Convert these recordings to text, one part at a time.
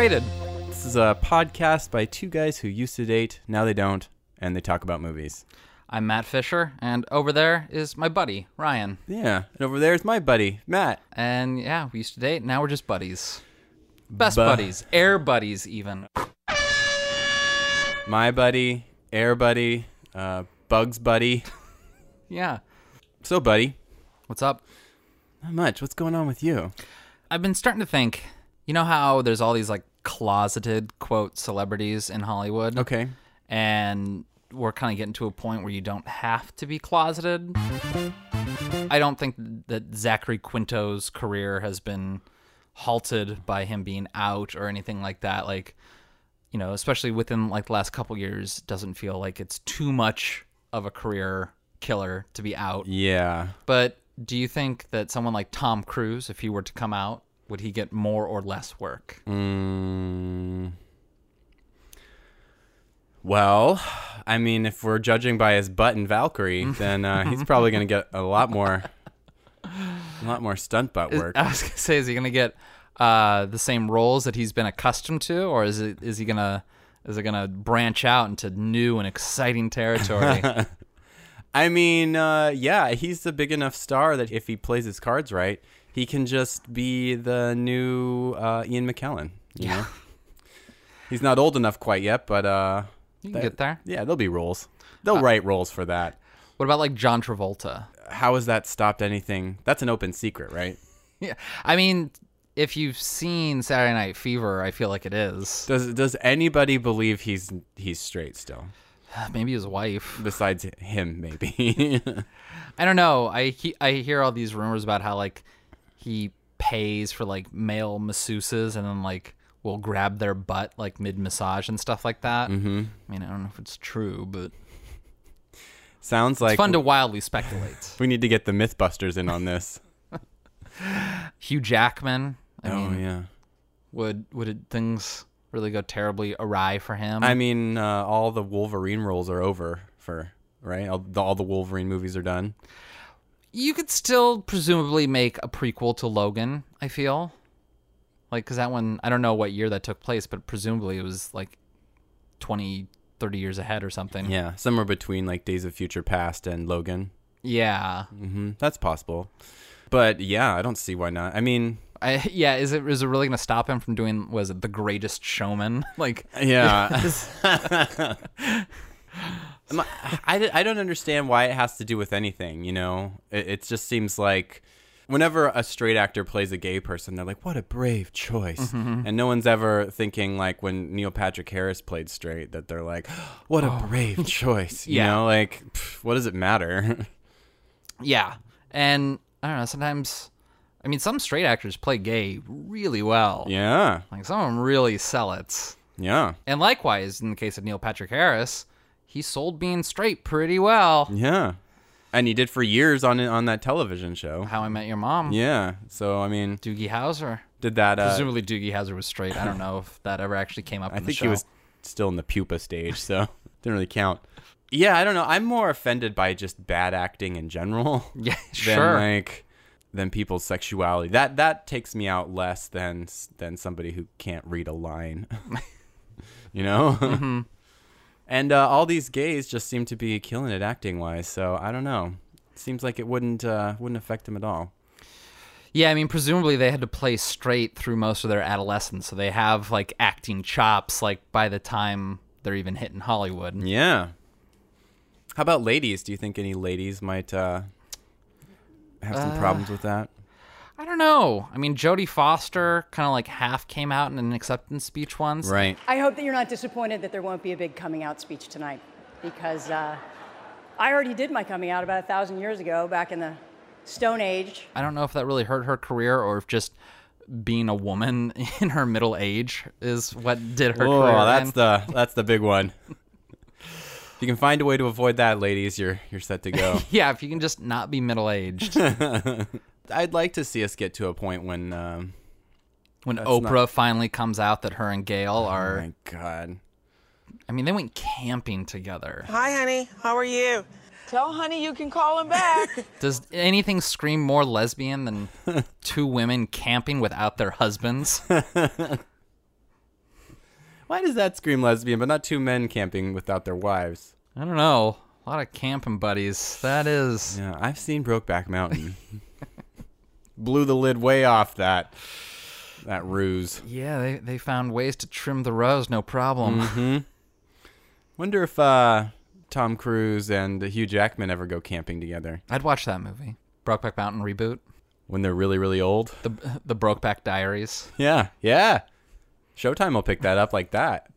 Rated. This is a podcast by two guys who used to date, now they don't, and they talk about movies. I'm Matt Fisher, and over there is my buddy, Ryan. Yeah, and over there's my buddy, Matt. And yeah, we used to date, now we're just buddies. Best Bu- buddies, air buddies, even. My buddy, Air Buddy, uh, Bugs Buddy. Yeah. So, buddy, What's up? not much. What's going on with you? I've been starting to think, you know how there's all these like closeted quote celebrities in Hollywood? Okay. And we're kind of getting to a point where you don't have to be closeted. I don't think that Zachary Quinto's career has been halted by him being out or anything like that. Like, you know, especially within like the last couple years, doesn't feel like it's too much of a career killer to be out. Yeah. But do you think that someone like Tom Cruise, if he were to come out, would he get more or less work? Mm. Well, I mean, if we're judging by his butt in Valkyrie, then uh, he's probably going to get a lot more, a lot more stunt butt work. I was gonna say, is he gonna get uh, the same roles that he's been accustomed to, or is it is he gonna is it gonna branch out into new and exciting territory? I mean, uh, yeah, he's a big enough star that if he plays his cards right, he can just be the new uh, Ian McKellen. You know, he's not old enough quite yet, but uh, you can get there. yeah, there'll be roles. They'll write roles for that. What about like John Travolta? How has that stopped anything? That's an open secret, right? Yeah, I mean, if you've seen Saturday Night Fever, I feel like it is. Does Does anybody believe he's he's straight still? Maybe his wife. Besides him, maybe. I don't know. I he, I hear all these rumors about how like he pays for like male masseuses and then like will grab their butt like mid massage and stuff like that. Mm-hmm. I mean, I don't know if it's true, but Sounds like it's fun to wildly speculate. we need to get the MythBusters in on this. Hugh Jackman. I oh mean, yeah. would would it, things really go terribly awry for him? I mean, uh, all the Wolverine roles are over for right. All the, all the Wolverine movies are done. You could still presumably make a prequel to Logan. I feel like because that one, I don't know what year that took place, but presumably it was like 20, 30 years ahead or something. Yeah, somewhere between like Days of Future Past and Logan. Yeah. Mm-hmm. That's possible. But yeah, I don't see why not. I mean, I, yeah, is it is it really going to stop him from doing was it the Greatest Showman? like yeah. I, I, I don't understand why it has to do with anything, you know? It, it just seems like whenever a straight actor plays a gay person, they're like, what a brave choice. Mm-hmm, mm-hmm. And no one's ever thinking, like, when Neil Patrick Harris played straight, that they're like, what a oh. brave choice. You Yeah. know, like, pff, what does it matter? yeah, and I don't know. Sometimes, I mean, some straight actors play gay really well. yeah. Like some of them really sell it. Yeah. And likewise, in the case of Neil Patrick Harris, he sold being straight pretty well. Yeah. And he did for years on on that television show. How I Met Your Mom. Yeah. So, I mean, Doogie Howser. did that. Uh, Presumably Doogie Howser was straight. I don't know if that ever actually came up I in the think show. he was still in the pupa stage, so didn't really count. Yeah, I don't know. I'm more offended by just bad acting in general Yeah, than sure. like than people's sexuality. That that takes me out less than than somebody who can't read a line. you know? Mm-hmm. And uh, all these gays just seem to be killing it acting wise. So I don't know. Seems like it wouldn't uh, wouldn't affect them at all. yeah, I mean, presumably they had to play straight through most of their adolescence, so they have like acting chops. Like by the time they're even hitting Hollywood. Yeah. How about ladies? Do you think any ladies might uh, have some problems with that? I don't know. I mean, Jodie Foster kind of like half came out in an acceptance speech once. Right. I hope that you're not disappointed that there won't be a big coming out speech tonight, because uh, I already did my coming out about a thousand years ago, back in the Stone Age. I don't know if that really hurt her career or if just being a woman in her middle age is what did her Oh, career. that's end. the that's the big one. if you can find a way to avoid that, ladies, you're you're set to go. yeah. If you can just not be middle aged. I'd like to see us get to a point when um, when Oprah not- finally comes out that her and Gail are. oh are. my god. I mean, they went camping together. Hi, honey. How are you? Tell honey you can call him back. Does anything scream more lesbian than two women camping without their husbands? Why does that scream lesbian, but not two men camping without their wives? I don't know. A lot of camping buddies. That is. Yeah, I've seen Brokeback Mountain. Blew the lid way off that that ruse. Yeah, they, they found ways to trim the rows, no problem. Mm-hmm. Wonder if uh, Tom Cruise and Hugh Jackman ever go camping together I'd watch that movie. Brokeback Mountain reboot. when they're really, really old. The the Brokeback Diaries. Yeah, yeah. Showtime will pick that up like that.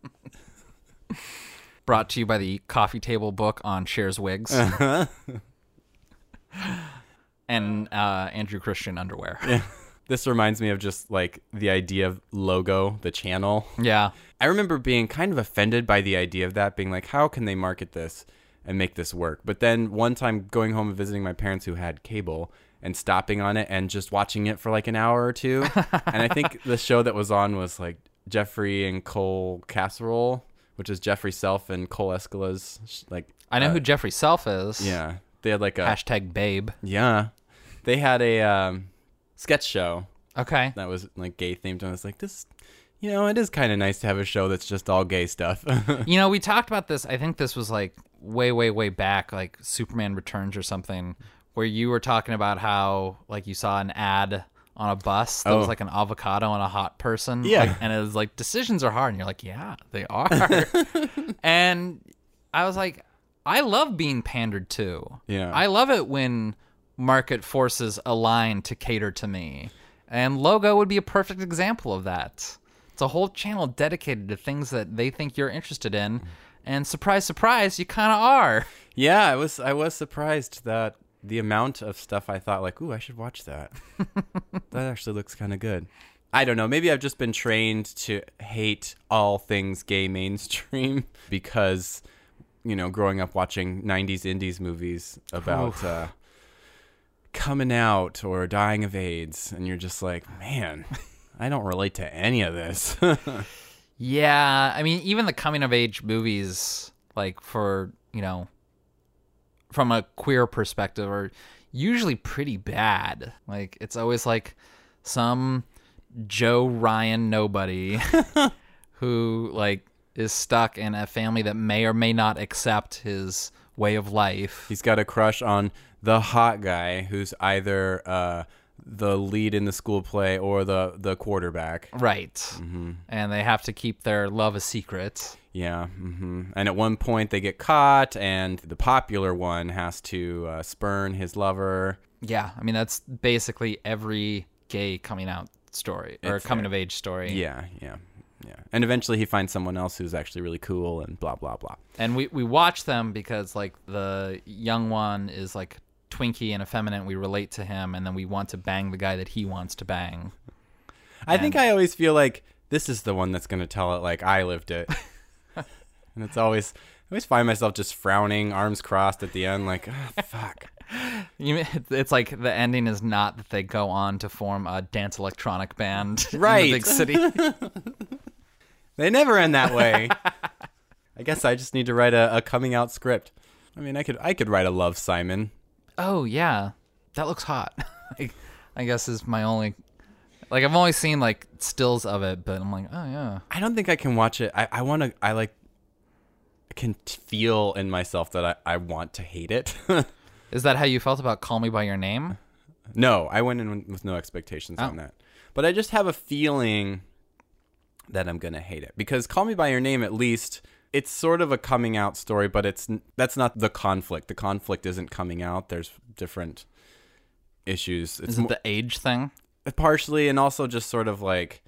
Brought to you by the coffee table book on Cher's wigs. Uh-huh. and uh, Andrew Christian underwear. This reminds me of just like the idea of logo, the channel. Yeah. I remember being kind of offended by the idea of that, being like, how can they market this and make this work? But then one time going home and visiting my parents who had cable and stopping on it and just watching it for like an hour or two. and I think the show that was on was like Jeffery and Cole Casserole, which is Jeffery Self and Cole Escola's like. I know uh, who Jeffery Self is. Yeah, they had like a Hashtag babe. yeah, they had a um, sketch show Okay. that was like gay themed, and I was like, this, you know, it is kind of nice to have a show that's just all gay stuff. You know, we talked about this. I think this was like way, way, way back, like Superman Returns or something, where you were talking about how like you saw an ad on a bus that was Oh. like an avocado and a hot person. Yeah. like- and it was like decisions are hard, and you're like, yeah, they are. and I was like, I love being pandered to. Yeah. I love it when market forces align to cater to me. And logo would be a perfect example of that. It's a whole channel dedicated to things that they think you're interested in. And surprise, surprise, you kind of are. Yeah, I was I was surprised that the amount of stuff I thought like, ooh, I should watch that. that actually looks kind of good. I don't know. Maybe I've just been trained to hate all things gay mainstream because, you know, growing up watching '90s indies movies about uh, coming out or dying of AIDS, and you're just like, man, I don't relate to any of this. Yeah, I mean, even the coming of age movies, like for, you know, from a queer perspective, are usually pretty bad. Like, it's always like some Joe Ryan nobody who, like, is stuck in a family that may or may not accept his way of life. He's got a crush on the hot guy who's either uh, the lead in the school play or the the quarterback. Right. And they have to keep their love a secret. Yeah, hmm and at one point they get caught, and the popular one has to uh, spurn his lover. Yeah, I mean that's basically every gay coming out story or It's coming of age story. Yeah, yeah, yeah. And eventually he finds someone else who's actually really cool, and blah blah blah. And we we watch them because like the young one is like twinky and effeminate. We relate to him, and then we want to bang the guy that he wants to bang. I think I always feel like this is the one that's going to tell it like I lived it. and it's always I always find myself just frowning, arms crossed at the end like, ah, fuck. You mean- It's like the ending is not that they go on to form a dance electronic band Right. in the big city. They never end that way. I guess I just need to write a, a coming out script. I mean, I could I could write a love Simon. Oh yeah, that looks hot. like, I guess is my only. Like I've only seen like stills of it, but I'm like, oh yeah. I don't think I can watch it. I, I want to. I like. I can feel in myself that I, I want to hate it. Is that how you felt about Call Me by Your Name? no, I went in with no expectations on Oh. that. But I just have a feeling that I'm gonna hate it because Call Me by Your Name, at least, it's sort of a coming out story, but it's that's not the conflict. The conflict isn't coming out. There's different issues. It's Is it mo- the age thing? partially and also just sort of like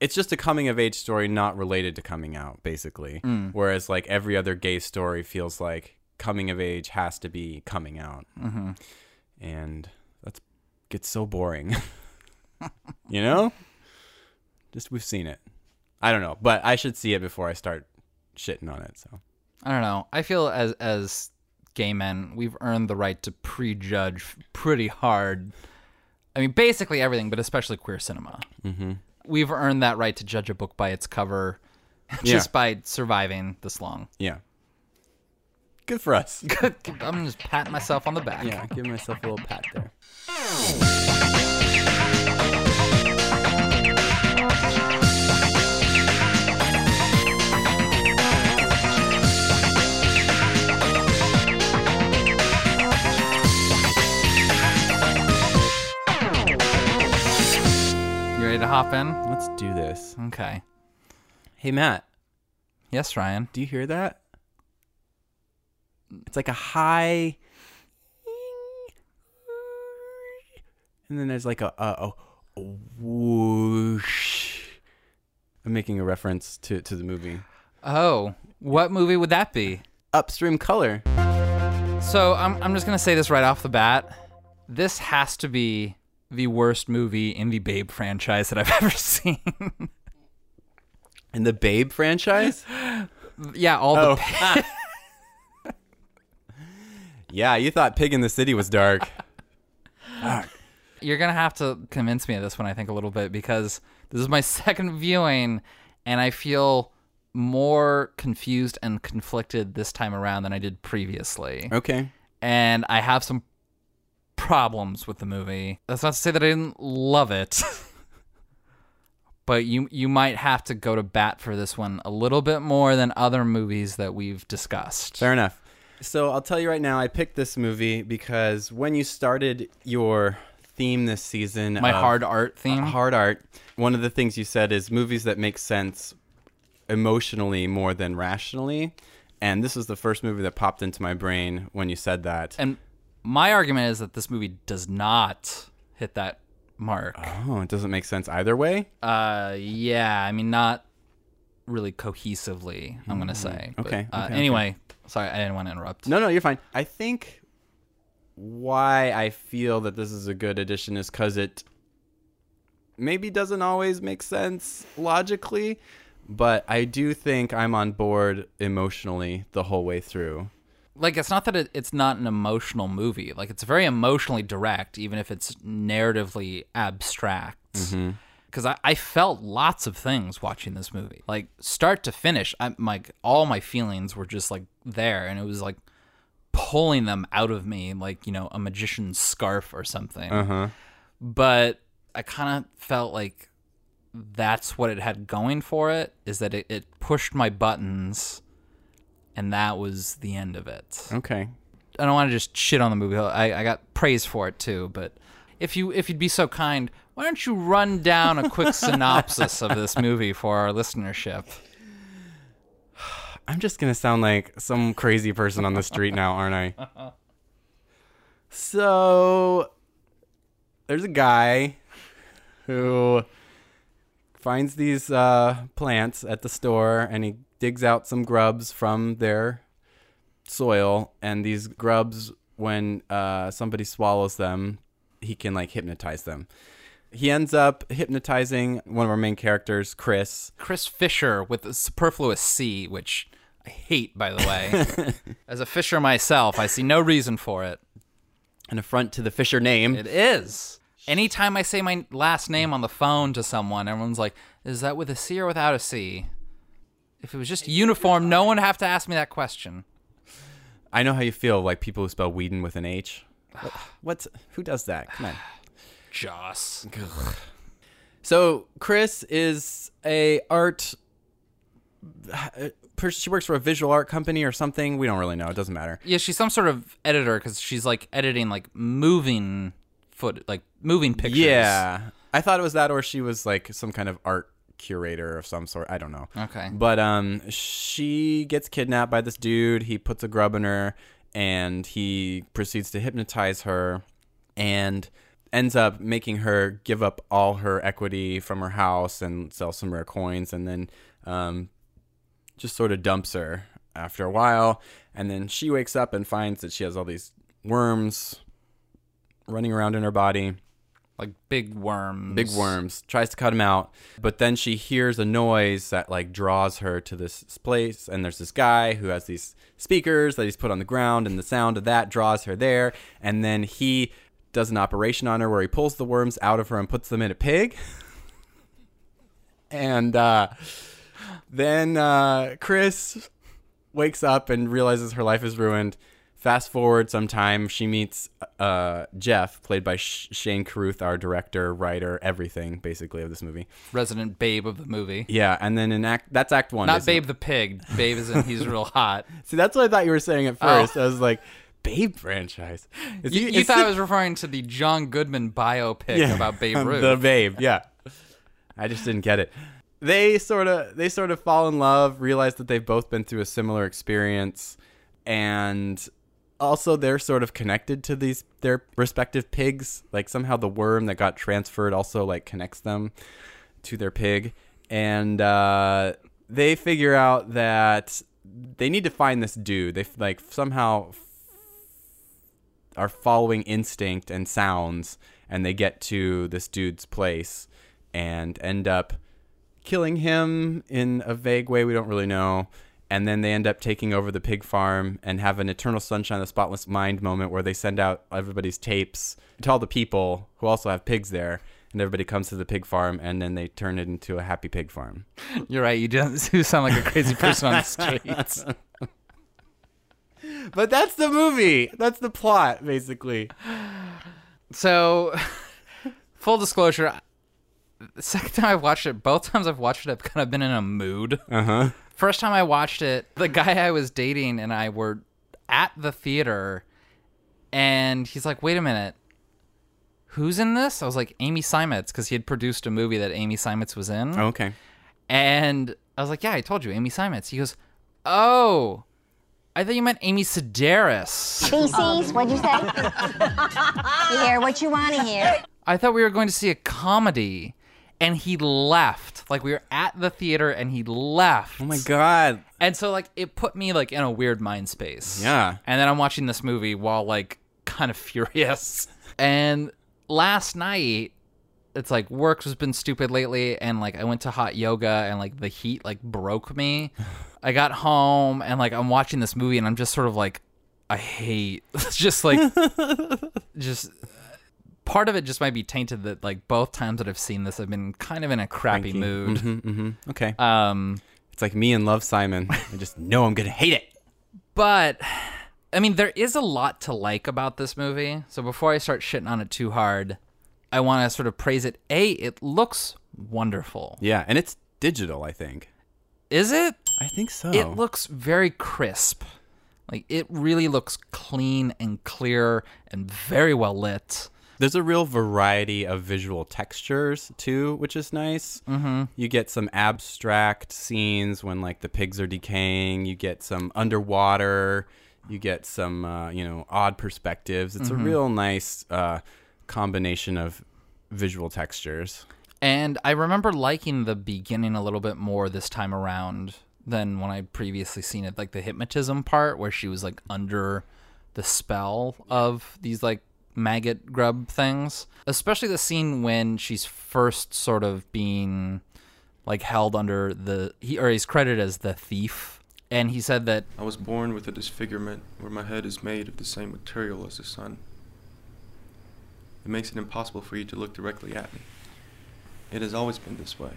it's just a coming of age story not related to coming out basically whereas like every other gay story feels like coming of age has to be coming out mm-hmm. and that's gets so boring you know just we've seen it i don't know but i should see it before i start shitting on it so I don't know. I feel as as gay men, we've earned the right to prejudge pretty hard. I mean, basically everything, but especially queer cinema. Mm-hmm. We've earned that right to judge a book by its cover, just Yeah. by surviving this long. yeah good for us I'm just patting myself on the back. yeah give myself a little pat there to hop in? Let's do this. Okay. Hey, Matt, Yes, Ryan. do you hear that? It's like a high. And then there's like a, a, a whoosh. I'm making a reference to, to the movie. Oh, what movie would that be? Upstream Color. So I'm I'm just gonna say this right off the bat. This has to be the worst movie in the Babe franchise that I've ever seen. In the Babe franchise? yeah, all Oh. the yeah, you thought Pig in the City was dark. you're gonna have to convince me of this one. I think a little bit because this is my second viewing, and I feel more confused and conflicted this time around than I did previously. Okay. And I have some problems with the movie. That's not to say that I didn't love it. But you you might have to go to bat for this one a little bit more than other movies that we've discussed. Fair enough. So I'll tell you right now, I picked this movie because when you started your theme this season, My hard art theme. hard art, one of the things you said is movies that make sense emotionally more than rationally. And this was the first movie that popped into my brain when you said that. And my argument is that this movie does not hit that mark. oh, it doesn't make sense either way. Uh, yeah, I mean, not really cohesively. I'm gonna say. But, Mm, Okay, uh, okay, anyway, sorry, I didn't want to interrupt. No, no, you're fine. I think why I feel that this is a good addition is because it maybe doesn't always make sense logically, but I do think I'm on board emotionally the whole way through. Like, it's not that it, it's not an emotional movie. Like, it's very emotionally direct, even if it's narratively abstract. Because I, I felt lots of things watching this movie, like start to finish. I'm like all my feelings were just like there, and it was like pulling them out of me, like you know a magician's scarf or something. Uh-huh. but I kind of felt like that's what it had going for it is that it, it pushed my buttons and that was the end of it. Okay. I don't want to just shit on the movie. I, I got praise for it too, but if you if you'd be so kind, why don't you run down a quick synopsis of this movie for our listenership? I'm just gonna sound like some crazy person on the street now, aren't I? So there's a guy who finds these uh, plants at the store, and he digs out some grubs from their soil, and these grubs, when uh, somebody swallows them, he can like hypnotize them. He ends up hypnotizing one of our main characters, Chris, Chris Fisher with a superfluous C, which I hate by the way. As a fisher myself, I see no reason for it. an affront to the Fisher name. It is. Anytime I say my last name on the phone to someone, everyone's like, "Is that with a C or without a C?" If it was just uniform, no one would have to ask me that question. I know how you feel, like people who spell Whedon with an H. What- What's who does that? Come on. Joss. So Chris is a art. per- She works for a visual art company or something. We don't really know. It doesn't matter. Yeah, she's some sort of editor because she's like editing like moving foot, like moving pictures. Yeah, I thought it was that, or she was like some kind of art curator of some sort. I don't know. Okay. But um, she gets kidnapped by this dude. He puts a grub in her, and he proceeds to hypnotize her, and ends up making her give up all her equity from her house and sell some rare coins, and then um, just sort of dumps her after a while. And then she wakes up and finds that she has all these worms running around in her body Like big worms. big worms. Tries to cut them out. But then she hears a noise that like draws her to this place. And there's this guy who has these speakers that he's put on the ground. And the sound of that draws her there. And then he does an operation on her where he pulls the worms out of her and puts them in a pig. And uh, then uh, chris wakes up and realizes her life is ruined fast forward some time she meets uh, jeff played by Sh- shane carruth our director writer everything basically of this movie resident babe of the movie. yeah and then in act that's act one Not isn't it? Babe the pig. Babe is in he's real hot. see that's what i thought you were saying at first i was like babe franchise Is Oh. You, he- you thought I was referring to the John Goodman biopic Yeah, about Babe Ruth. the babe yeah I just didn't get it. They sort of they sort of fall in love, realize that they've both been through a similar experience, and also they're sort of connected to these their respective pigs. Like somehow the worm that got transferred also like connects them to their pig, and uh, they figure out that they need to find this dude. They like somehow are following instinct and sounds and they get to this dude's place and end up killing him in a vague way we don't really know and then they end up taking over the pig farm and have an eternal sunshine of the spotless mind moment where they send out everybody's tapes to all the people who also have pigs there and everybody comes to the pig farm and then they turn it into a happy pig farm You're right. You don't you sound like a crazy person on the streets. but that's the movie that's the plot basically So, full disclosure, the second time i've watched it, both times I've watched it, I've kind of been in a mood. uh-huh First time I watched it, the guy I was dating and I were at the theater, and he's like, "Wait a minute, who's in this?" I was like, "Amy Simons," because he had produced a movie that Amy Simons was in. Oh, okay And I was like, "Yeah, I told you, Amy Simons." He goes, "Oh, I thought you meant Amy Sedaris. Feces, what'd you say? you hear what you want to hear. I thought we were going to see a comedy." And he left. Like we were at the theater, and he left. oh my god And so like it put me like in a weird mind space. Yeah. And then I'm watching this movie while like kind of furious. And last night it's like work has been stupid lately and like I went to hot yoga and like the heat like broke me. I got home and like I'm watching this movie and I'm just sort of like I hate just like just part of it just might be tainted that like both times that I've seen this I've been kind of in a crappy Cranky. mood. Mm-hmm, okay Um It's like me and Love Simon. I just know I'm gonna hate it. But I mean, there is a lot to like about this movie. So before I start shitting on it too hard, I want to sort of praise it. A, it looks wonderful. Yeah, and it's digital. I think. Is it? I think so. It looks very crisp. Like it really looks clean and clear and very well lit. There's a real variety of visual textures too, which is nice. Mm-hmm. You get some abstract scenes when like the pigs are decaying. You get some underwater. You get some uh, you know odd perspectives. It's a real nice uh, combination of visual textures. And I remember liking the beginning a little bit more this time around than when I'd previously seen it. Like the hypnotism part where she was like under the spell of these like maggot grub things. Especially the scene when she's first sort of being like held under the he or he's credited as the thief. And he said that I was born with a disfigurement where my head is made of the same material as the sun. It makes it impossible for you to look directly at me. It has always been this way.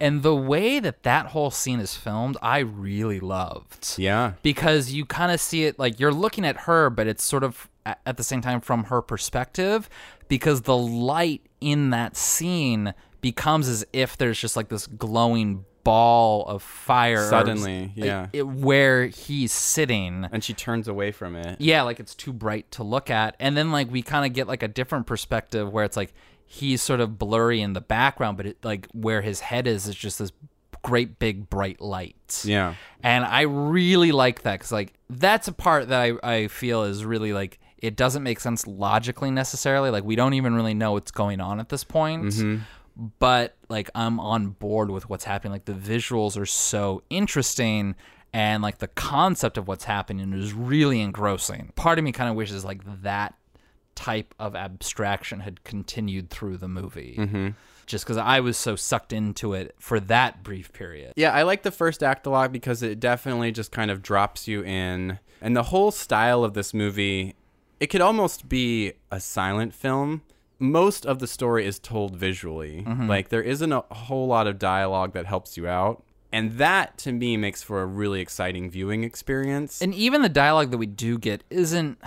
And the way that that whole scene is filmed, I really loved. Yeah. because you kind of see it like you're looking at her, but it's sort of at the same time from her perspective because the light in that scene becomes as if there's just like this glowing ball of fire Suddenly, yeah. it- where he's sitting And she turns away from it. yeah like it's too bright to look at and then like we kind of get like a different perspective where it's like he's sort of blurry in the background but it like where his head is is just this great big bright light Yeah. and I really like that because like that's a part that I, I feel is really like it doesn't make sense logically necessarily. Like we don't even really know what's going on at this point. Mm-hmm. But like I'm on board with what's happening. Like the visuals are so interesting and like the concept of what's happening is really engrossing. Part of me kind of wishes like that type of abstraction had continued through the movie. Mm-hmm. Just because I was so sucked into it for that brief period. Yeah, I like the first act a lot because it definitely just kind of drops you in. And the whole style of this movie, it could almost be a silent film. Most of the story is told visually. Mm-hmm. Like, there isn't a whole lot of dialogue that helps you out. And that, to me, makes for a really exciting viewing experience. and even the dialogue that we do get isn't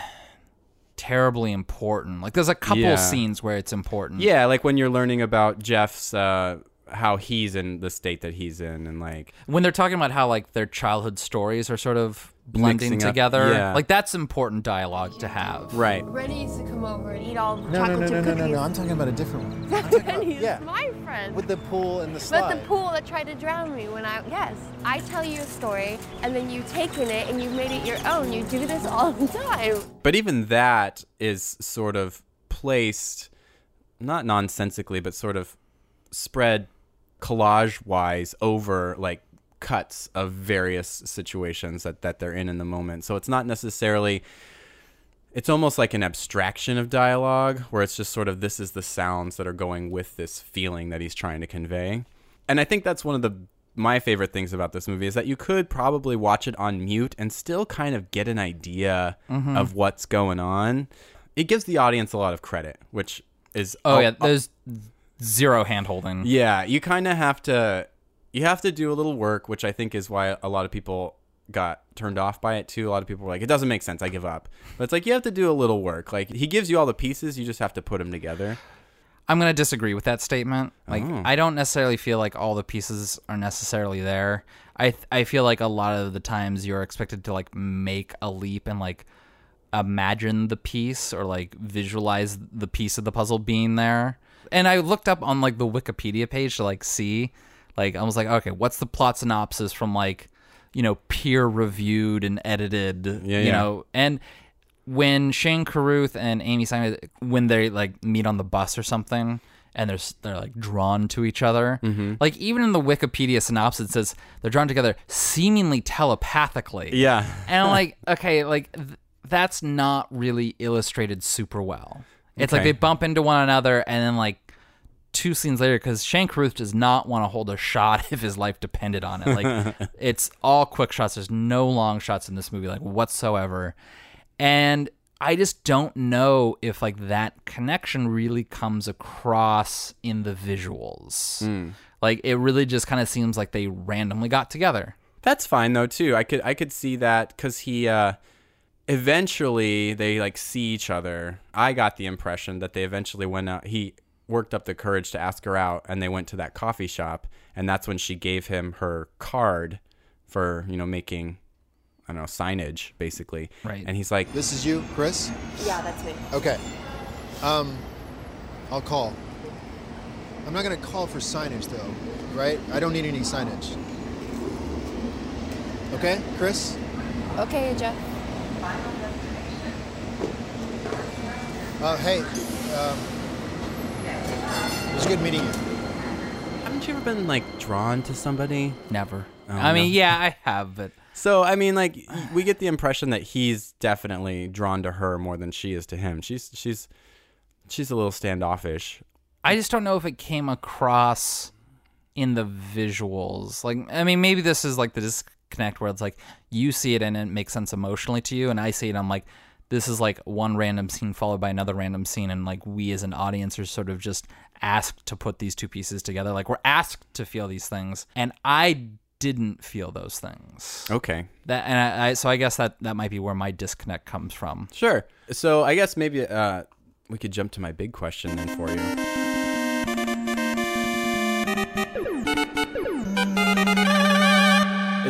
terribly important. Like there's a couple Yeah. scenes where it's important. yeah, like when you're learning about Jeff's uh, how he's in the state that he's in and like when they're talking about how like their childhood stories are sort of blending Mixing up, together, yeah. like that's important dialogue to have. right. Rennie used to come over and eat all the No, no, chocolate no, chip no, no, cookies. no, no. I'm talking about a different one. That's Rennie. yeah. my friend. With the pool and the slide. But the pool that tried to drown me when I yes, I tell you a story and then you take in it and you made it your own. You do this all the time. But even that is sort of placed not nonsensically but sort of spread collage wise over like cuts of various situations that, that they're in in the moment. So it's not necessarily it's almost like an abstraction of dialogue where it's just sort of this is the sounds that are going with this feeling that he's trying to convey. And I think that's one of the my favorite things about this movie is that you could probably watch it on mute and still kind of get an idea Mm-hmm. of what's going on. It gives the audience a lot of credit, which is Oh a- yeah, there's zero hand holding. yeah, you kind of have to you have to do a little work, which I think is why a lot of people got turned off by it too. A lot of people were like, "It doesn't make sense. I give up." But it's like you have to do a little work. Like he gives you all the pieces, you just have to put them together. I'm gonna disagree with that statement. Like, Oh. I don't necessarily feel like all the pieces are necessarily there. I th- I feel like a lot of the times you're expected to like make a leap and like imagine the piece or like visualize the piece of the puzzle being there. And I looked up on like the Wikipedia page to like see, like I was like, okay, what's the plot synopsis from like, you know, peer reviewed and edited, Yeah, you yeah. know, and when Shane Carruth and Amy Simon when they like meet on the bus or something and they're they're like drawn to each other. Mm-hmm. Like even in the Wikipedia synopsis it says they're drawn together seemingly telepathically. Yeah. And I'm like, okay, like th- that's not really illustrated super well. It's like they bump into one another and then like two scenes later because Shane Carruth does not want to hold a shot if his life depended on it. Like it's all quick shots. There's no long shots in this movie like whatsoever. And I just don't know if like that connection really comes across in the visuals. Like it really just kind of seems like they randomly got together. That's fine though too. I could I could see that cuz he uh eventually they like see each other. I got the impression that they eventually went out he worked up the courage to ask her out and they went to that coffee shop and that's when she gave him her card for, you know, making I don't know, signage basically. Right. And he's like, This is you, Chris? Yeah, that's me. Okay. Um, I'll call. I'm not gonna call for signage though, right? I don't need any signage. Okay, Chris? Okay, Jeff. Uh, hey, um, it was good meeting you. Haven't you ever been like drawn to somebody? Never. Oh, I mean, no. yeah, I have, but So I mean, like we get the impression that he's definitely drawn to her more than she is to him. She's she's she's a little standoffish. I just don't know if it came across in the visuals. Like, I mean, maybe this is like the disconnect where it's like you see it and it makes sense emotionally to you, and I see it, and I'm like, this is like one random scene followed by another random scene, and like we as an audience are sort of just asked to put these two pieces together. Like, we're asked to feel these things, and I didn't feel those things. Okay, That and I, I so I guess that that might be where my disconnect comes from. sure. So I guess maybe uh, we could jump to my big question then for you.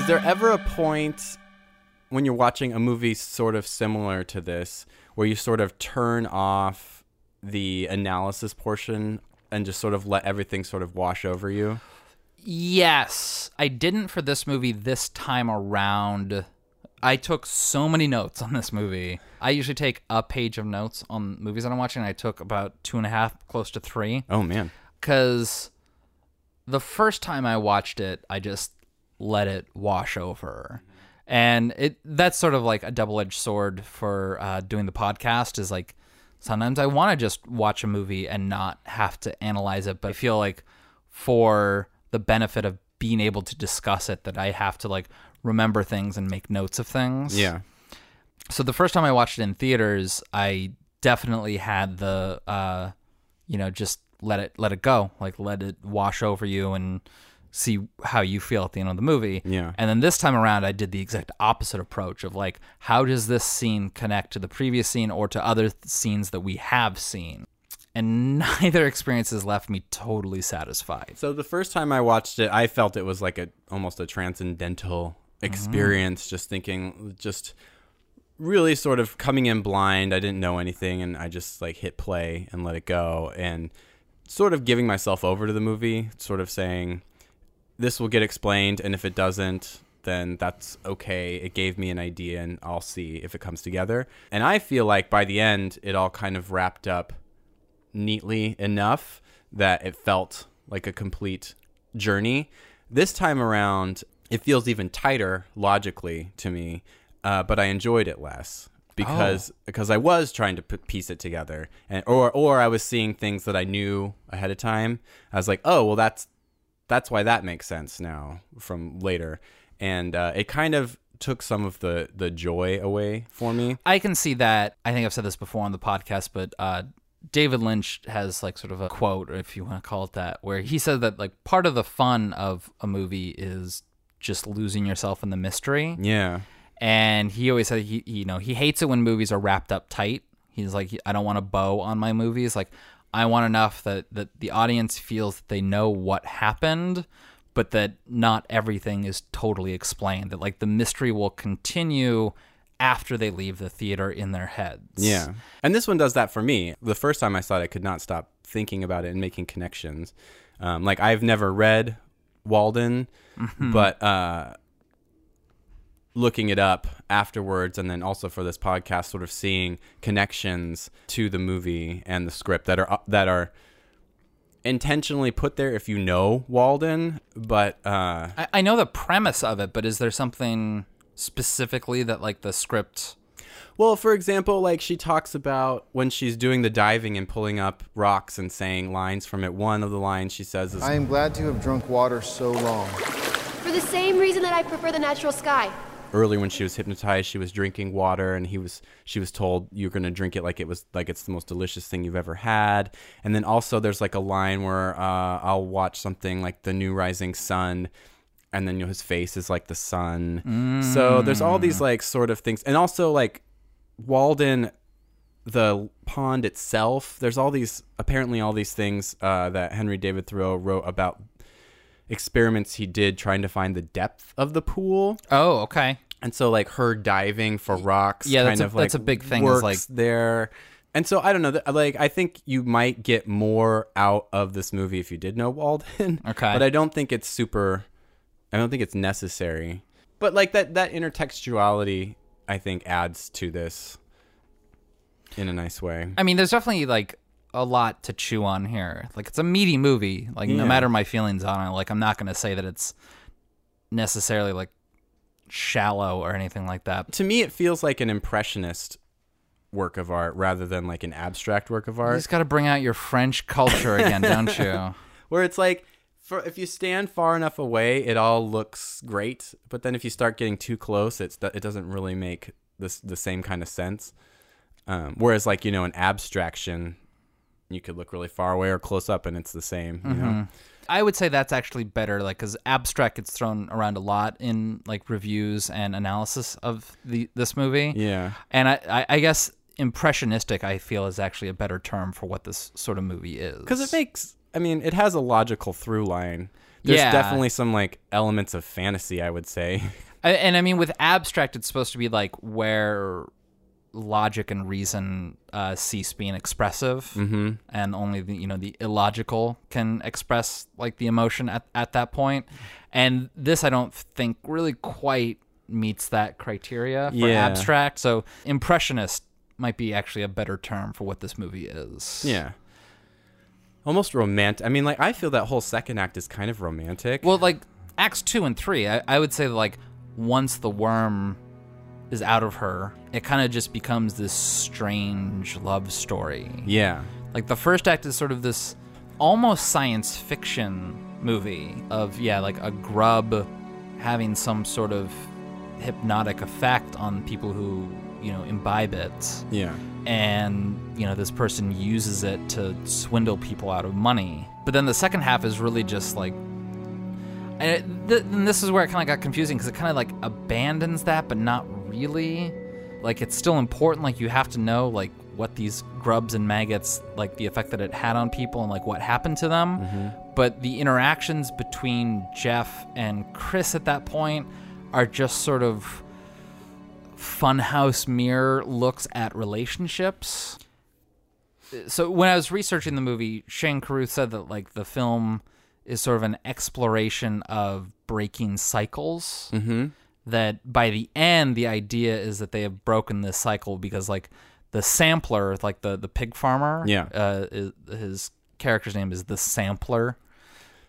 Is there ever a point when you're watching a movie sort of similar to this where you sort of turn off the analysis portion and just sort of let everything sort of wash over you? Yes, I didn't for this movie this time around. I took so many notes on this movie. I usually take a page of notes on movies that I'm watching. I took about two and a half, close to three, Oh man. because the first time I watched it, I just let it wash over, and it that's sort of like a double edged sword for uh, doing the podcast. Is like sometimes I want to just watch a movie and not have to analyze it, but I feel like for the benefit of being able to discuss it that I have to like remember things and make notes of things. Yeah. So the first time I watched it in theaters, I definitely had the uh you know, just let it let it go. Like let it wash over you and see how you feel at the end of the movie. Yeah. And then this time around I did the exact opposite approach of like how does this scene connect to the previous scene or to other th- scenes that we have seen? and neither experiences left me totally satisfied. So the first time I watched it, I felt it was like a almost a transcendental mm-hmm. experience. Just thinking, just really sort of coming in blind. I didn't know anything, and I just like hit play and let it go, and sort of giving myself over to the movie, sort of saying, "This will get explained, and if it doesn't." Then that's okay. It gave me an idea, and I'll see if it comes together. And I feel like by the end, it all kind of wrapped up neatly enough that it felt like a complete journey. This time around, it feels even tighter logically to me, uh, but I enjoyed it less because because I was trying to piece it together, and or or I was seeing things that I knew ahead of time. I was like, oh well, that's that's why that makes sense now from later, and uh, it kind of took some of the the joy away for me. I can see that. I think I've said this before on the podcast, but uh, David Lynch has like sort of a quote, or if you want to call it that, where he said that like part of the fun of a movie is just losing yourself in the mystery. Yeah. And he always said he, you know, he hates it when movies are wrapped up tight. He's like, I don't want a bow on my movies. Like, I want enough that that the audience feels that they know what happened, but that not everything is totally explained. That like the mystery will continue after they leave the theater in their heads. Yeah. And this one does that for me. The first time I saw it, I could not stop thinking about it and making connections. Um, like, I've never read Walden, but uh, looking it up afterwards and then also for this podcast, sort of seeing connections to the movie and the script that are that are intentionally put there if you know Walden, but uh, I, I know the premise of it, but is there something specifically that like the script? Well, for example, like she talks about when she's doing the diving and pulling up rocks and saying lines from it. One of the lines she says is, I am glad to have drunk water so long. For the same reason that I prefer the natural sky. Early when she was hypnotized, she was drinking water, and he was she was told you're going to drink it like it was like it's the most delicious thing you've ever had. And then also there's like a line where uh, I'll watch something like the new rising sun. And then you know, his face is like the sun. So there's all these like sort of things, and also like Walden, the pond itself. There's all these apparently all these things uh, that Henry David Thoreau wrote about experiments he did trying to find the depth of the pool. Oh, okay. And so like her diving for rocks, Yeah, that's kind a- like that's a big thing, Works like- there, and so I don't know. Like I think you might get more out of this movie if you did know Walden. Okay. but I don't think it's super. I don't think it's necessary. But like that that intertextuality, I think adds to this in a nice way. I mean, there's definitely like a lot to chew on here. Like it's a meaty movie. Like no matter my feelings on it, like I'm not gonna say that it's necessarily like shallow or anything like that. To me, it feels like an impressionist work of art rather than like an abstract work of art. You just got to bring out your French culture again, don't you? where it's like for if you stand far enough away it all looks great but then if you start getting too close it's it doesn't really make this the same kind of sense um, whereas like you know an abstraction you could look really far away or close up and it's the same you know mm-hmm. I would say that's actually better, like because abstract gets thrown around a lot in like reviews and analysis of the this movie. yeah And I, I, I guess impressionistic, I feel, is actually a better term for what this sort of movie is. because it makes i mean it has a logical through line there's Yeah. definitely some like elements of fantasy i would say I, and I mean, with abstract, it's supposed to be like where logic and reason uh, cease being expressive, mm-hmm. and only the you know the illogical can express like the emotion at at that point. And this, I don't think, really quite meets that criteria for Yeah. abstract. So impressionist might be actually a better term for what this movie is. yeah almost romantic i mean like i feel that whole second act is kind of romantic Well, like acts two and three, I, I would say that, like once the worm is out of her, it kind of just becomes this strange love story. yeah. Like the first act is sort of this almost science fiction movie of yeah, like a grub having some sort of hypnotic effect on people who you know imbibe it. Yeah. And you know this person uses it to swindle people out of money. But then the second half is really just like and, it, th- and this is where it kind of got confusing because it kind of like abandons that but not really like it's still important. Like you have to know like what these grubs and maggots, like the effect that it had on people and like what happened to them. But the interactions between Jeff and Chris at that point are just sort of funhouse mirror looks at relationships. So when I was researching the movie, Shane Carruth said that like the film is sort of an exploration of breaking cycles. Mm-hmm. That by the end, the idea is that they have broken this cycle because like the sampler, like the the pig farmer, Yeah. uh, is, his character's name is the sampler.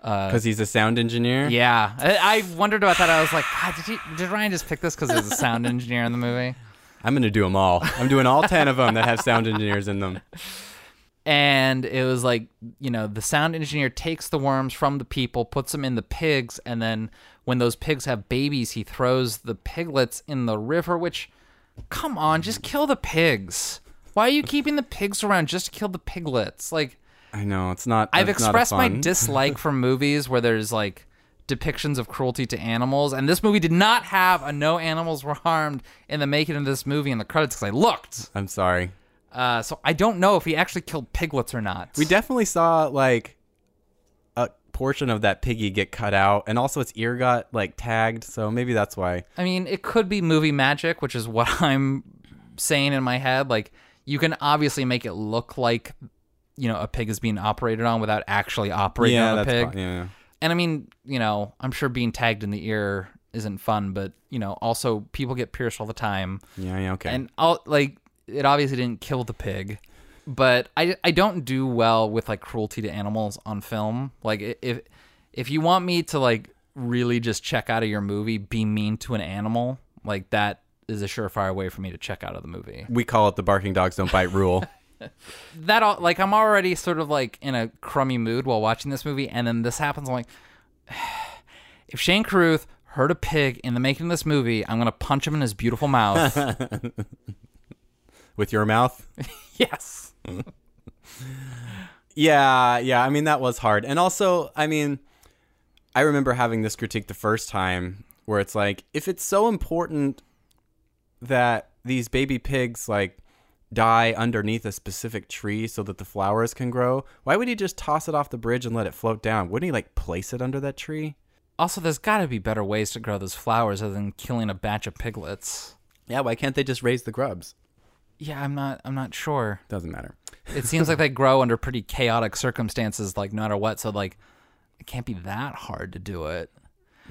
Because he's a sound engineer. Yeah, I, I wondered about that. I was like, God, did he, did Ryan just pick this because there's a sound engineer in the movie? I'm gonna do them all. I'm doing all ten of them that have sound engineers in them. and it was like you know the sound engineer takes the worms from the people puts them in the pigs and then when those pigs have babies he throws the piglets in the river which come on just kill the pigs. Why are you keeping the pigs around? Just to kill the piglets. Like I know it's not. i've it's not expressed my dislike for movies where there's like depictions of cruelty to animals and this movie did not have a no animals were harmed in the making of this movie in the credits because i looked. I'm sorry. uh, so i don't know if he actually killed piglets or not. We definitely saw like portion of that piggy get cut out, and also its ear got like tagged. So maybe that's why. I mean, it could be movie magic, which is what I'm saying in my head. Like, you can obviously make it look like, you know, a pig is being operated on without actually operating yeah, on a pig. Yeah. And I mean, you know, I'm sure being tagged in the ear isn't fun, but you know, also people get pierced all the time. Yeah. Yeah. Okay. And I'll like it obviously didn't kill the pig, but I I don't do well with like cruelty to animals on film. Like if if you want me to like really just check out of your movie, be mean to an animal, like that is a surefire way for me to check out of the movie. we call it the barking dogs don't bite rule. That all like I'm already sort of like in a crummy mood while watching this movie, and then this happens. I'm like, if Shane Carruth hurt a pig in the making of this movie, I'm gonna punch him in his beautiful mouth. With your mouth. yes. Yeah, yeah. I mean, that was hard. And also, I mean, I remember having this critique the first time where it's like, if it's so important that these baby pigs, like, die underneath a specific tree so that the flowers can grow, why would he just toss it off the bridge and let it float down? Wouldn't he, like, place it under that tree? Also, there's got to be better ways to grow those flowers other than killing a batch of piglets. Yeah, why can't they just raise the grubs? Yeah, I'm not. I'm not sure. Doesn't matter. It seems like they grow under pretty chaotic circumstances, like no matter what. So like, it can't be that hard to do it.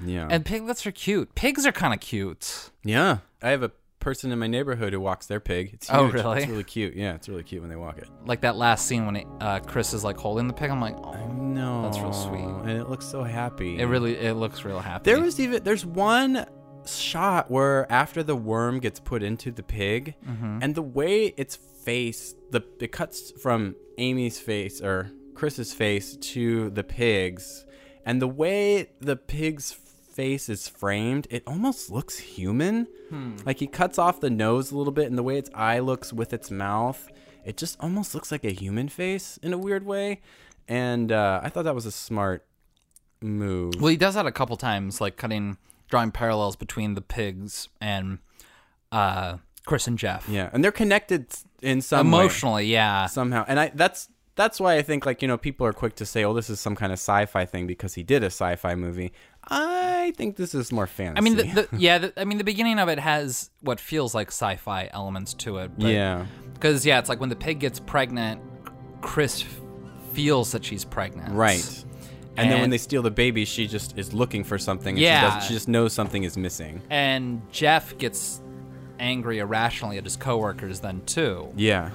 Yeah. And piglets are cute. Pigs are kind of cute. yeah. I have a person in my neighborhood who walks their pig. It's huge. Oh, really? It's really cute. Yeah, it's really cute when they walk it. Like that last scene when it, uh, Chris is like holding the pig. I'm like, oh, No, That's real sweet. and it looks so happy. it really. It looks real happy. There was even there's one shot where after the worm gets put into the pig, Mm-hmm. and the way its face, the it cuts from Amy's face or Chris's face to the pig's, and the way the pig's face is framed, it almost looks human. Hmm. Like he cuts off the nose a little bit, and the way its eye looks with its mouth, it just almost looks like a human face in a weird way. And uh, I thought that was a smart move. Well, he does that a couple times, like cutting, drawing parallels between the pigs and uh, Chris and Jeff. Yeah, and they're connected in some way, Emotionally, yeah. somehow. And I that's that's why I think like you know people are quick to say, "Oh, this is some kind of sci-fi thing" because he did a sci-fi movie. I think this is more fantasy. I mean, the, the, yeah. The, I mean, the beginning of it has what feels like sci-fi elements to it. But, yeah, Because yeah, it's like when the pig gets pregnant, Chris feels that she's pregnant. right. And, then when they steal the baby, she just is looking for something. And she, Yeah. doesn't, she just knows something is missing. And Jeff gets angry irrationally at his coworkers then too. Yeah,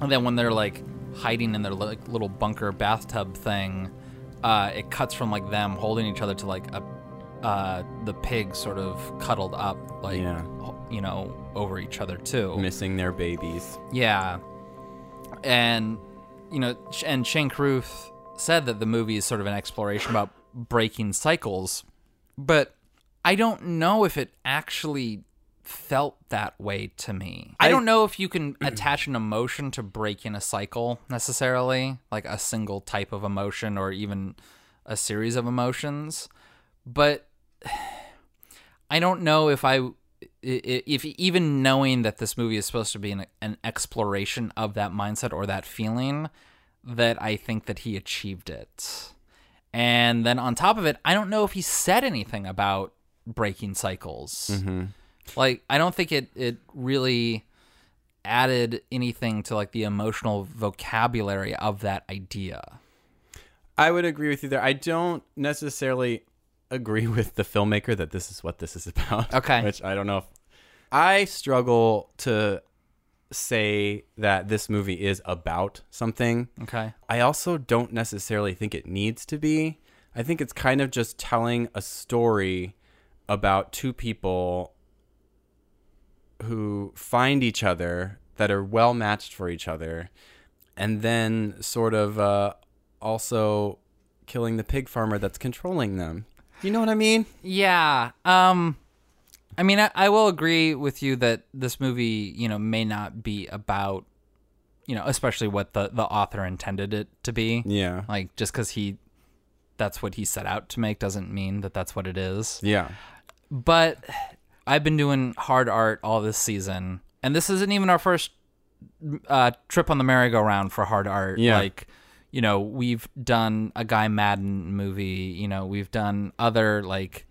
And then when they're like hiding in their like little bunker bathtub thing, uh, it cuts from like them holding each other to like a uh, the pig sort of cuddled up like Yeah. you know over each other too. missing their babies. Yeah. And, you know, and Shane Carruth said that the movie is sort of an exploration about breaking cycles, but I don't know if it actually felt that way to me. I, I- don't know if you can attach an emotion to breaking a cycle necessarily, like a single type of emotion or even a series of emotions, but I don't know if I if even knowing that this movie is supposed to be an, an exploration of that mindset or that feeling, that I think that he achieved it. And then on top of it, I don't know if he said anything about breaking cycles. Mm-hmm. Like I don't think it it really added anything to like the emotional vocabulary of that idea. I would agree with you there. I don't necessarily agree with the filmmaker that this is what this is about. Okay. Which I don't know if I struggle to say that this movie is about something. Okay. I also don't necessarily think it needs to be. I think it's kind of just telling a story about two people who find each other that are well matched for each other and then sort of uh, also killing the pig farmer that's controlling them. You know what I mean? Yeah. Um I mean I, I will agree with you that this movie, you know, may not be about you know, especially what the the author intended it to be. Yeah. Like just cuz he that's what he set out to make doesn't mean that that's what it is. Yeah. But I've been doing hard art all this season, and this isn't even our first uh, trip on the merry-go-round for hard art. Yeah. Like, you know, we've done a Guy Maddin movie. You know, we've done other like,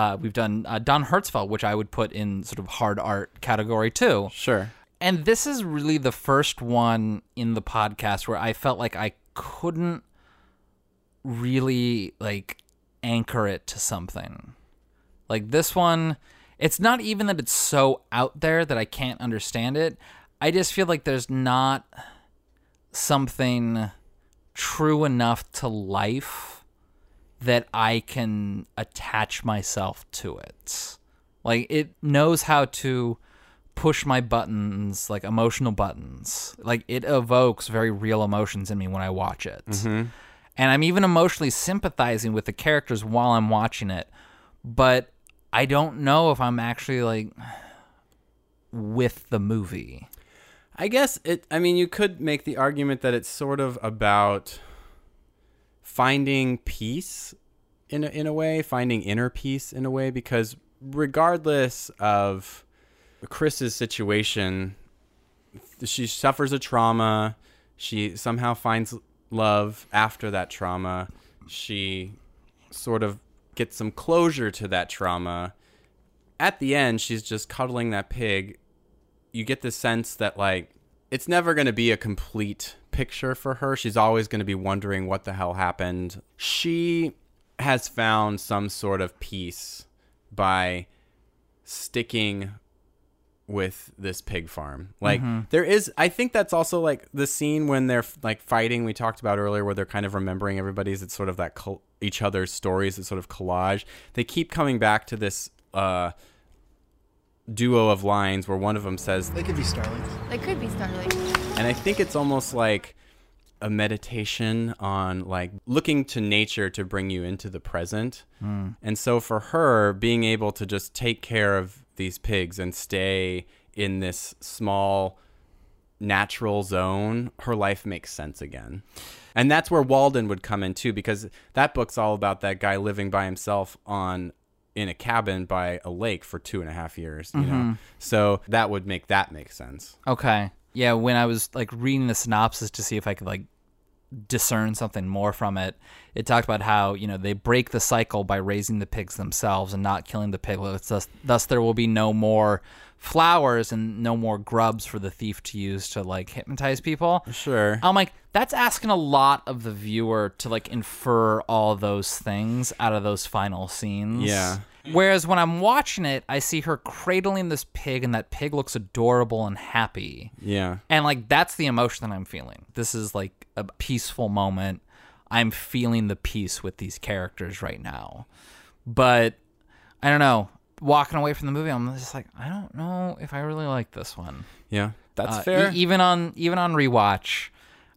uh, we've done uh, Don Hertzfeldt, which I would put in sort of hard art category too. Sure. And this is really the first one in the podcast where I felt like I couldn't really like anchor it to something. Like this one, it's not even that it's so out there that I can't understand it. I just feel like there's not something true enough to life that I can attach myself to it. Like it knows how to push my buttons, like emotional buttons. Like it evokes very real emotions in me when I watch it. Mm-hmm. And I'm even emotionally sympathizing with the characters while I'm watching it. But I don't know if I'm actually like with the movie. I guess it. I mean, you could make the argument that it's sort of about finding peace in a, in a way, finding inner peace in a way, because regardless of Chris's situation, she suffers a trauma. She somehow finds love after that trauma. She sort of gets some closure to that trauma. At the end, she's just cuddling that pig you get the sense that like it's never going to be a complete picture for her. She's always going to be wondering what the hell happened. She has found some sort of peace by sticking with this pig farm. Like there is I think that's also like the scene when they're like fighting we talked about earlier where they're kind of remembering everybody's it's sort of that col- each other's stories it's sort of collage. They keep coming back to this uh duo of lines where one of them says They could be starlings. They could be starlings. And I think it's almost like a meditation on like looking to nature to bring you into the present. Hmm. And so for her, being able to just take care of these pigs and stay in this small natural zone, her life makes sense again. And that's where Walden would come in too, because that book's all about that guy living by himself on in a cabin by a lake for two and a half years. You know, mm-hmm. so that would make that make sense. Okay. Yeah, when I was like reading the synopsis to see if I could like discern something more from it, it talked about how, you know, they break the cycle by raising the pigs themselves and not killing the piglets. Thus, thus there will be no more flowers and no more grubs for the thief to use to like hypnotize people. Sure. I'm like, that's asking a lot of the viewer to like infer all those things out of those final scenes. Yeah. Whereas when I'm watching it, I see her cradling this pig, and that pig looks adorable and happy. Yeah. And like that's the emotion that I'm feeling. This is like a peaceful moment. I'm feeling the peace with these characters right now. But I don't know. Walking away from the movie, I'm just like, I don't know if I really like this one. Yeah. That's Uh, fair. e- even on even on rewatch,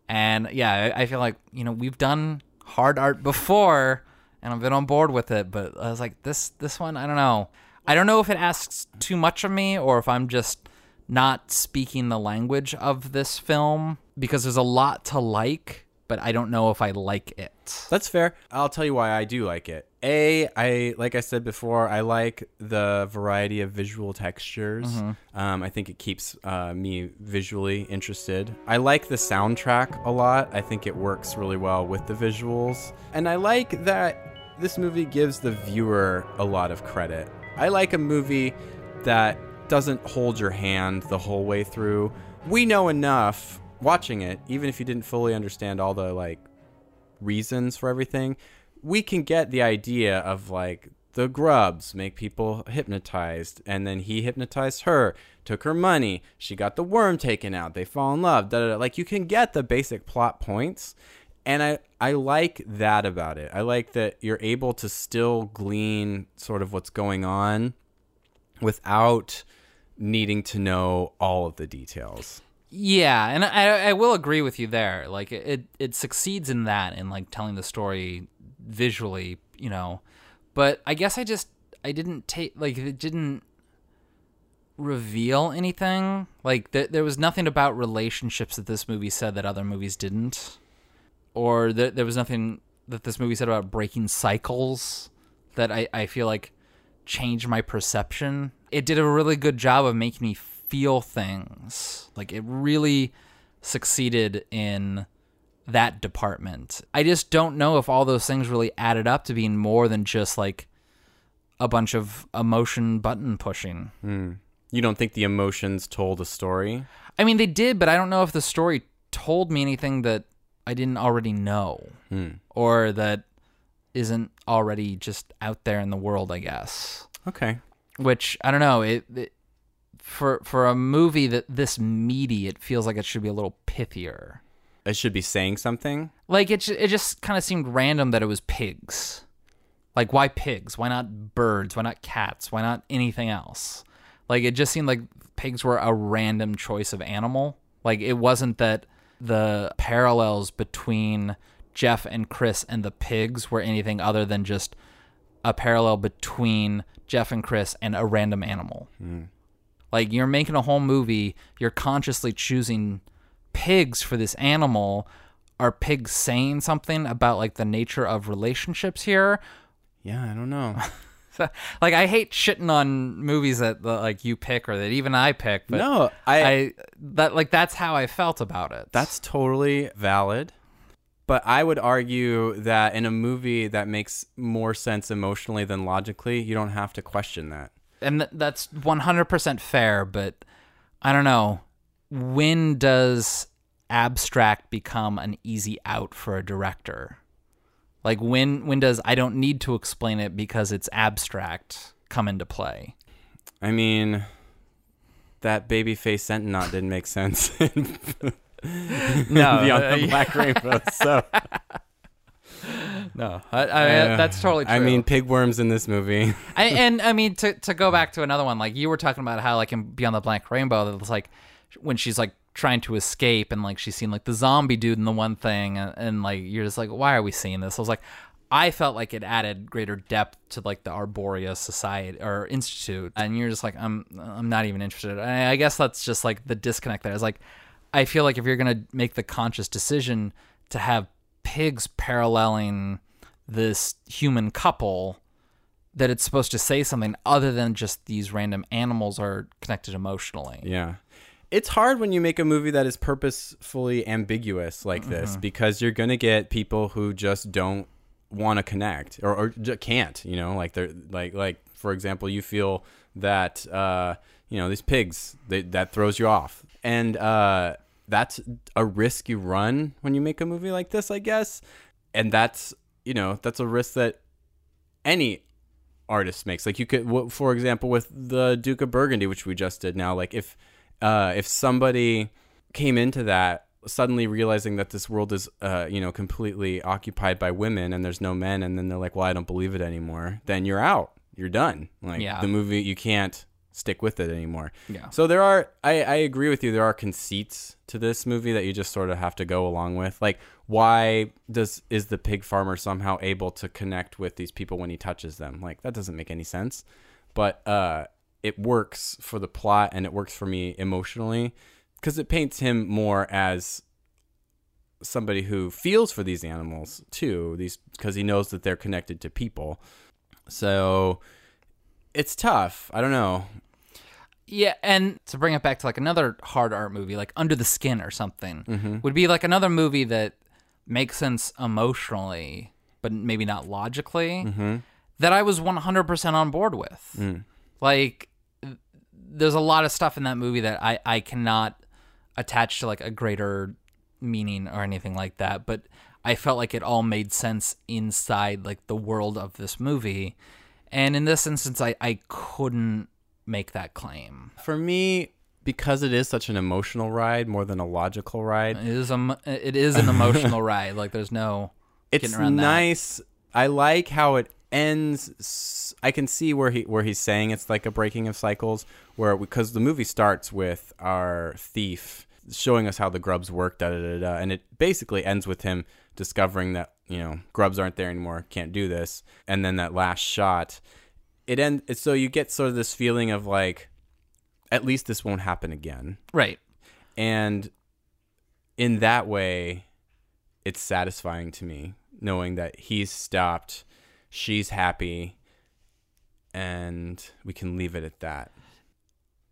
and yeah, I, I feel like you know we've done hard art before, and I've been on board with it. But I was like, this this one, I don't know. I don't know if it asks too much of me or if I'm just not speaking the language of this film because there's a lot to like, but I don't know if I like it. That's fair. I'll tell you why I do like it. A, I like I said before, I like the variety of visual textures. Mm-hmm. Um, I think it keeps uh, me visually interested. I like the soundtrack a lot. I think it works really well with the visuals, and I like that this movie gives the viewer a lot of credit. I like a movie that doesn't hold your hand the whole way through. We know enough watching it, even if you didn't fully understand all the like reasons for everything, we can get the idea of like the grubs make people hypnotized and then he hypnotized her took her money she got the worm taken out they fall in love da, da, da. like you can get the basic plot points and i i like that about it i like that you're able to still glean sort of what's going on without needing to know all of the details Yeah, and I, I will agree with you there. Like it, it succeeds in that in like telling the story visually, you know. But I guess I just I didn't take like it didn't reveal anything. Like th- there was nothing about relationships that this movie said that other movies didn't, or that there was nothing that this movie said about breaking cycles that I I feel like changed my perception. It did a really good job of making me feel things. Like it really succeeded in that department. I just don't know if all those things really added up to being more than just like a bunch of emotion button pushing. Hmm. you don't think the emotions told a story I mean, they did, but I don't know if the story told me anything that I didn't already know hmm. or that isn't already just out there in the world, I guess. okay Which I don't know, it, it for for a movie that this meaty, it feels like it should be a little pithier. it should be saying something Like it, it just kind of seemed random that it was pigs. Like why pigs? Why not birds? Why not cats? Why not anything else? Like it just seemed like pigs were a random choice of animal. Like it wasn't that the parallels between Jeff and Chris and the pigs were anything other than just a parallel between Jeff and Chris and a random animal. Hmm. Like you're making a whole movie, you're consciously choosing pigs for this animal. Are pigs saying something about like the nature of relationships here? yeah i don't know like I hate shitting on movies that, like you pick or that even I pick, but No, I- I that like that's how I felt about it. That's totally valid. But I would argue that in a movie that makes more sense emotionally than logically, you don't have to question that. and th- that's 100% fair, but I don't know. When does abstract become an easy out for a director? Like when when does I don't need to explain it because it's abstract come into play? I mean, that babyface Sentionaut didn't make sense in No, Beyond uh, the Black Rainbow. So No, I, I, that's totally true. I mean, pigworms in this movie. I, and I mean to to go back to another one, like you were talking about how like in Beyond the Black Rainbow, that it's like when she's like trying to escape and like she's seen like the zombie dude in the one thing, and, and like you're just like, why are we seeing this? I was like, I felt like it added greater depth to like the Arboria Society or Institute, and you're just like, I'm I'm not even interested. I, I guess that's just like the disconnect there. It's like I feel like if you're gonna make the conscious decision to have pigs paralleling this human couple that it's supposed to say something other than just these random animals are connected emotionally. Yeah. It's hard when you make a movie that is purposefully ambiguous like this because you're going to get people who just don't want to connect or, or can't, you know, like they're like like for example, you feel that uh, you know, these pigs they, that throws you off. And uh that's a risk you run when you make a movie like this, I guess. And that's, you know, that's a risk that any artist makes. Like you could, for example, with the Duke of Burgundy, which we just did now. Like if uh, if somebody came into that suddenly realizing that this world is, uh, you know, completely occupied by women and there's no men, and then they're like, well, I don't believe it anymore. Then you're out. You're done. Like Yeah. the movie, you can't stick with it anymore. Yeah. So there are, I, I agree with you. There are conceits to this movie that you just sort of have to go along with. Like, why does is the pig farmer somehow able to connect with these people when he touches them? Like, that doesn't make any sense. But uh, it works for the plot and it works for me emotionally because it paints him more as somebody who feels for these animals too. These because he knows that they're connected to people. So it's tough. I don't know. Yeah, and to bring it back to like another hard art movie, like Under the Skin or something, mm-hmm. would be like another movie that makes sense emotionally, but maybe not logically. Mm-hmm. That I was one hundred percent on board with. Mm. Like, there's a lot of stuff in that movie that I I cannot attach to like a greater meaning or anything like that, but I felt like it all made sense inside like the world of this movie. And in this instance, I, I couldn't make that claim. For me, because it is such an emotional ride more than a logical ride, It is a it is an emotional ride. Like there's no it's getting around that. nice. I like how it ends. i can see where he where he's saying it's like a breaking of cycles, where because the movie starts with our thief showing us how the grubs work, da da da da, and it basically ends with him discovering that you know grubs aren't there anymore, can't do this, and then that last shot, it end. So you get sort of this feeling of like, at least this won't happen again. Right. And in that way, it's satisfying to me knowing that he's stopped, she's happy, and we can leave it at that.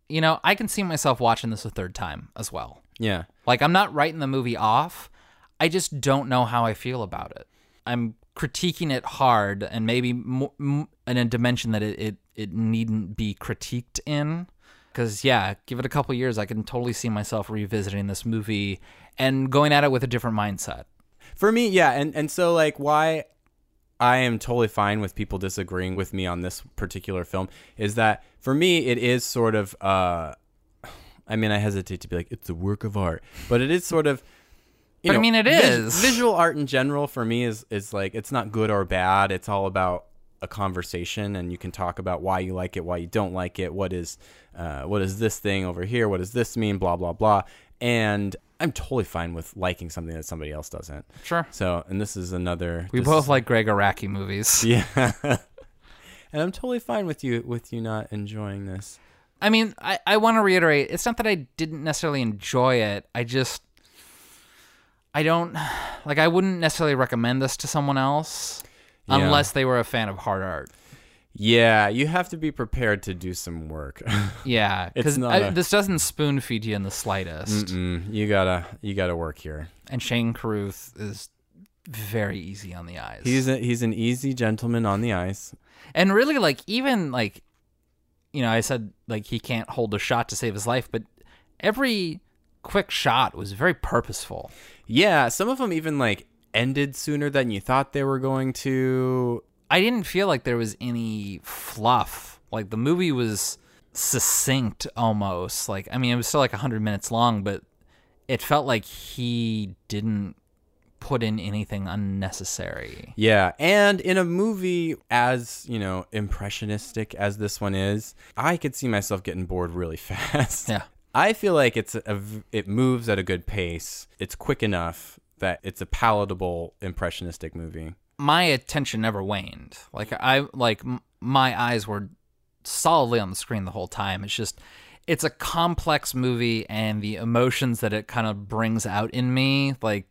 You know, I can see myself watching this a third time as well. Yeah. Like I'm not writing the movie off. I just don't know how I feel about it. I'm critiquing it hard and maybe mo- m- in a dimension that it, it, it needn't be critiqued in. Because, yeah, give it a couple years, I can totally see myself revisiting this movie and going at it with a different mindset. For me, yeah, and and so like why I am totally fine with people disagreeing with me on this particular film is that for me it is sort of uh I mean I hesitate to be like it's a work of art, but it is sort of you But I mean, it is vis- visual art in general for me is is like it's not good or bad. It's all about a conversation, and you can talk about why you like it, why you don't like it, what is uh, what is this thing over here, what does this mean, blah blah blah. And I'm totally fine with liking something that somebody else doesn't. Sure. So, and this is another. We both is- like Gregg Araki movies. Yeah. and I'm totally fine with you with you not enjoying this. I mean, I, I want to reiterate, it's not that I didn't necessarily enjoy it. I just, I don't, like, I wouldn't necessarily recommend this to someone else Yeah. unless they were a fan of hard art. Yeah, you have to be prepared to do some work. Yeah, because a- this doesn't spoon feed you in the slightest. Mm, you gotta you gotta work here. And Shane Carruth is very easy on the eyes. He's a, he's an easy gentleman on the ice. and really, like, even like, you know, I said like he can't hold a shot to save his life, but every quick shot was very purposeful. Yeah, some of them even like ended sooner than you thought they were going to. I didn't feel like there was any fluff. Like the movie was succinct almost. Like I mean, it was still like 100 minutes long, but it felt like he didn't put in anything unnecessary. Yeah, and in a movie as, you know, impressionistic as this one is, I could see myself getting bored really fast. Yeah. I feel like it's a, it moves at a good pace. It's quick enough that it's a palatable impressionistic movie. My attention never waned. Like I like m- my eyes were solidly on the screen the whole time. It's just it's a complex movie and the emotions that it kind of brings out in me like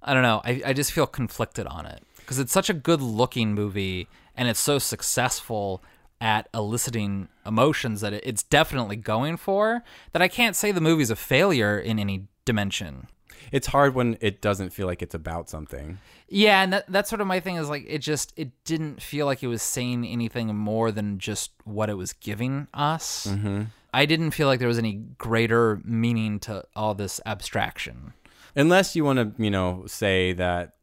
I don't know. I, I just feel conflicted on it because it's such a good looking movie and it's so successful at eliciting emotions that it's definitely going for that I can't say the movie's a failure in any dimension. It's hard when it doesn't feel like it's about something. Yeah, and that, that's sort of my thing is like it just it didn't feel like it was saying anything more than just what it was giving us. Mm-hmm. I didn't feel like there was any greater meaning to all this abstraction. Unless you want to, you know, say that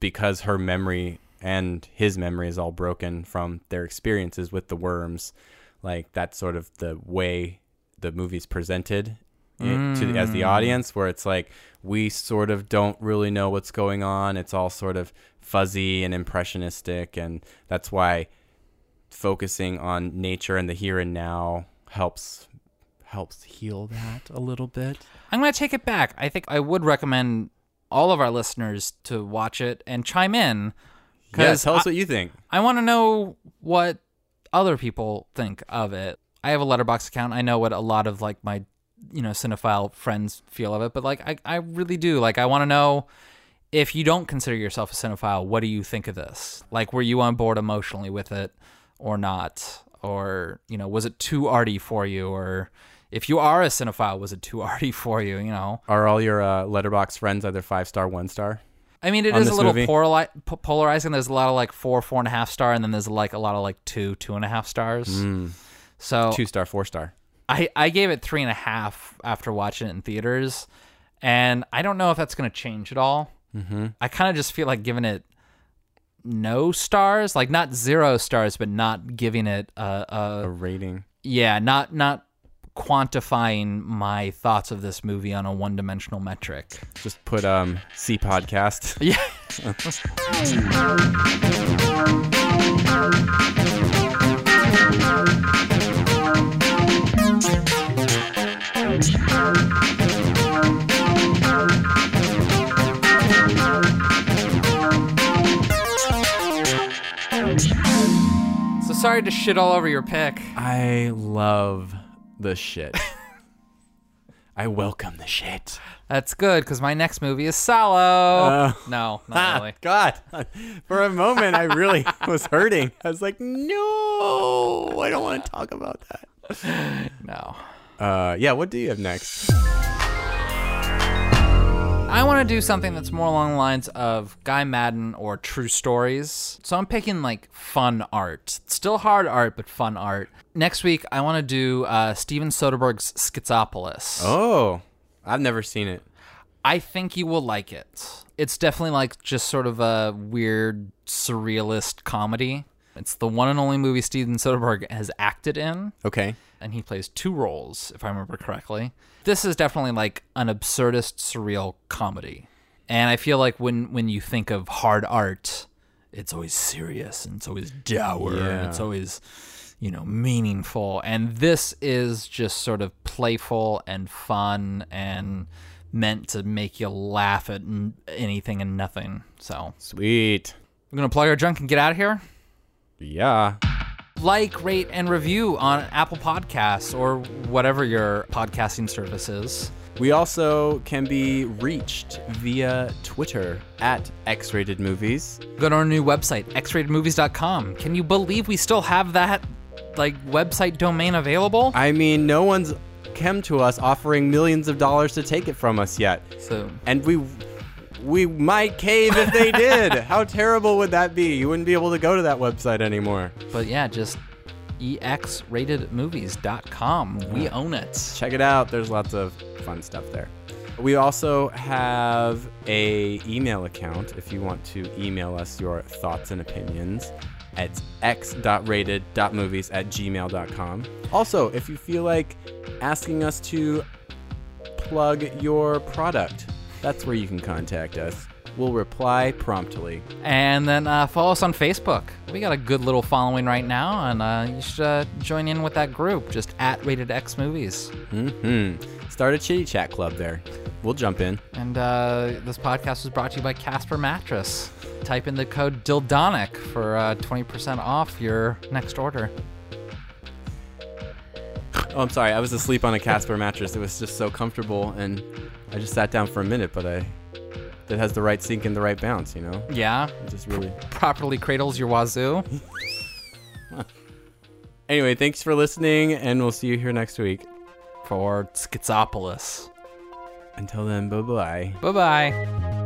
because her memory and his memory is all broken from their experiences with the worms, like that's sort of the way the movie's presented i- to as the mm. audience, where it's like we sort of don't really know what's going on. It's all sort of fuzzy and impressionistic, and that's why focusing on nature and the here and now helps helps heal that a little bit. I'm going to take it back. I think I would recommend all of our listeners to watch it and chime in Yeah, tell us I- what you think. I want to know what other people think of it. I have a Letterboxd account. I know what a lot of like my, you know, cinephile friends feel of it, but like I, I really do. Like I want to know if you don't consider yourself a cinephile, what do you think of this? Like, were you on board emotionally with it or not? Or, you know, was it too arty for you? Or if you are a cinephile, was it too arty for you? You know, Are all your uh, Letterboxd friends either five star, one star? I mean, it is a little polari- po- polarizing. There's a lot of like four, four and a half star, and then there's like a lot of like two, two and a half stars. So Two star, four star. I, I gave it three and a half after watching it in theaters, and I don't know if that's going to change at all. Mm-hmm. I kind of just feel like giving it no stars, like not zero stars, but not giving it a, A a rating. yeah, not not quantifying my thoughts of this movie on a one dimensional metric. Just put um C podcast. Yeah. sorry to shit all over your pick. I love the shit. I welcome the shit. That's good because my next movie is Salo. Uh, no, not Ah, really. God. For a moment, I really was hurting. I was like, no, I don't want to talk about that. No. Uh, yeah, what do you have next? I want to do something that's more along the lines of Guy Maddin or True Stories. So I'm picking like fun art. Still hard art, but fun art. Next week, I want to do uh, Steven Soderbergh's Schizopolis. Oh, I've never seen it. I think you will like it. It's definitely like just sort of a weird surrealist comedy. It's the one and only movie Steven Soderbergh has acted in, Okay. And he plays two roles, if I remember correctly. This is definitely like an absurdist, surreal comedy. And I feel like when when you think of hard art, it's always serious and it's always dour and it's always you know meaningful. And this is just sort of playful and fun and meant to make you laugh at n- anything and nothing. So Sweet. we're gonna plug our junk and get out of here. Yeah. Like, rate, and review on Apple Podcasts or whatever your podcasting service is. We also can be reached via Twitter at X Rated Movies. Go to our new website, xratedmovies.com. Can you believe we still have that like website domain available? I mean, no one's come to us offering millions of dollars to take it from us yet. So And we we might cave if they did. How terrible would that be? You wouldn't be able to go to that website anymore. but yeah, just exratedmovies.com. We own it. Check it out. There's lots of fun stuff there. We also have a email account if you want to email us your thoughts and opinions. It's x.rated.movies at gmail.com. Also, if you feel like asking us to plug your product, that's where you can contact us. We'll reply promptly. And then uh, follow us on Facebook. We got a good little following right now, and uh, you should uh, join in with that group, just at Rated X Movies. hmm Start a chitty chat club there. We'll jump in. And uh, this podcast was brought to you by Casper Mattress. Type in the code DILDONIC for uh, 20% off your next order. Oh, I'm sorry. I was asleep on a Casper mattress. It was just so comfortable, and I just sat down for a minute. But I, it has the right sink and the right bounce. You know, Yeah, it just really. properly cradles your wazoo. Anyway, thanks for listening, and we'll see you here next week. for Schizopolis. Until then, bye bye. Bye bye.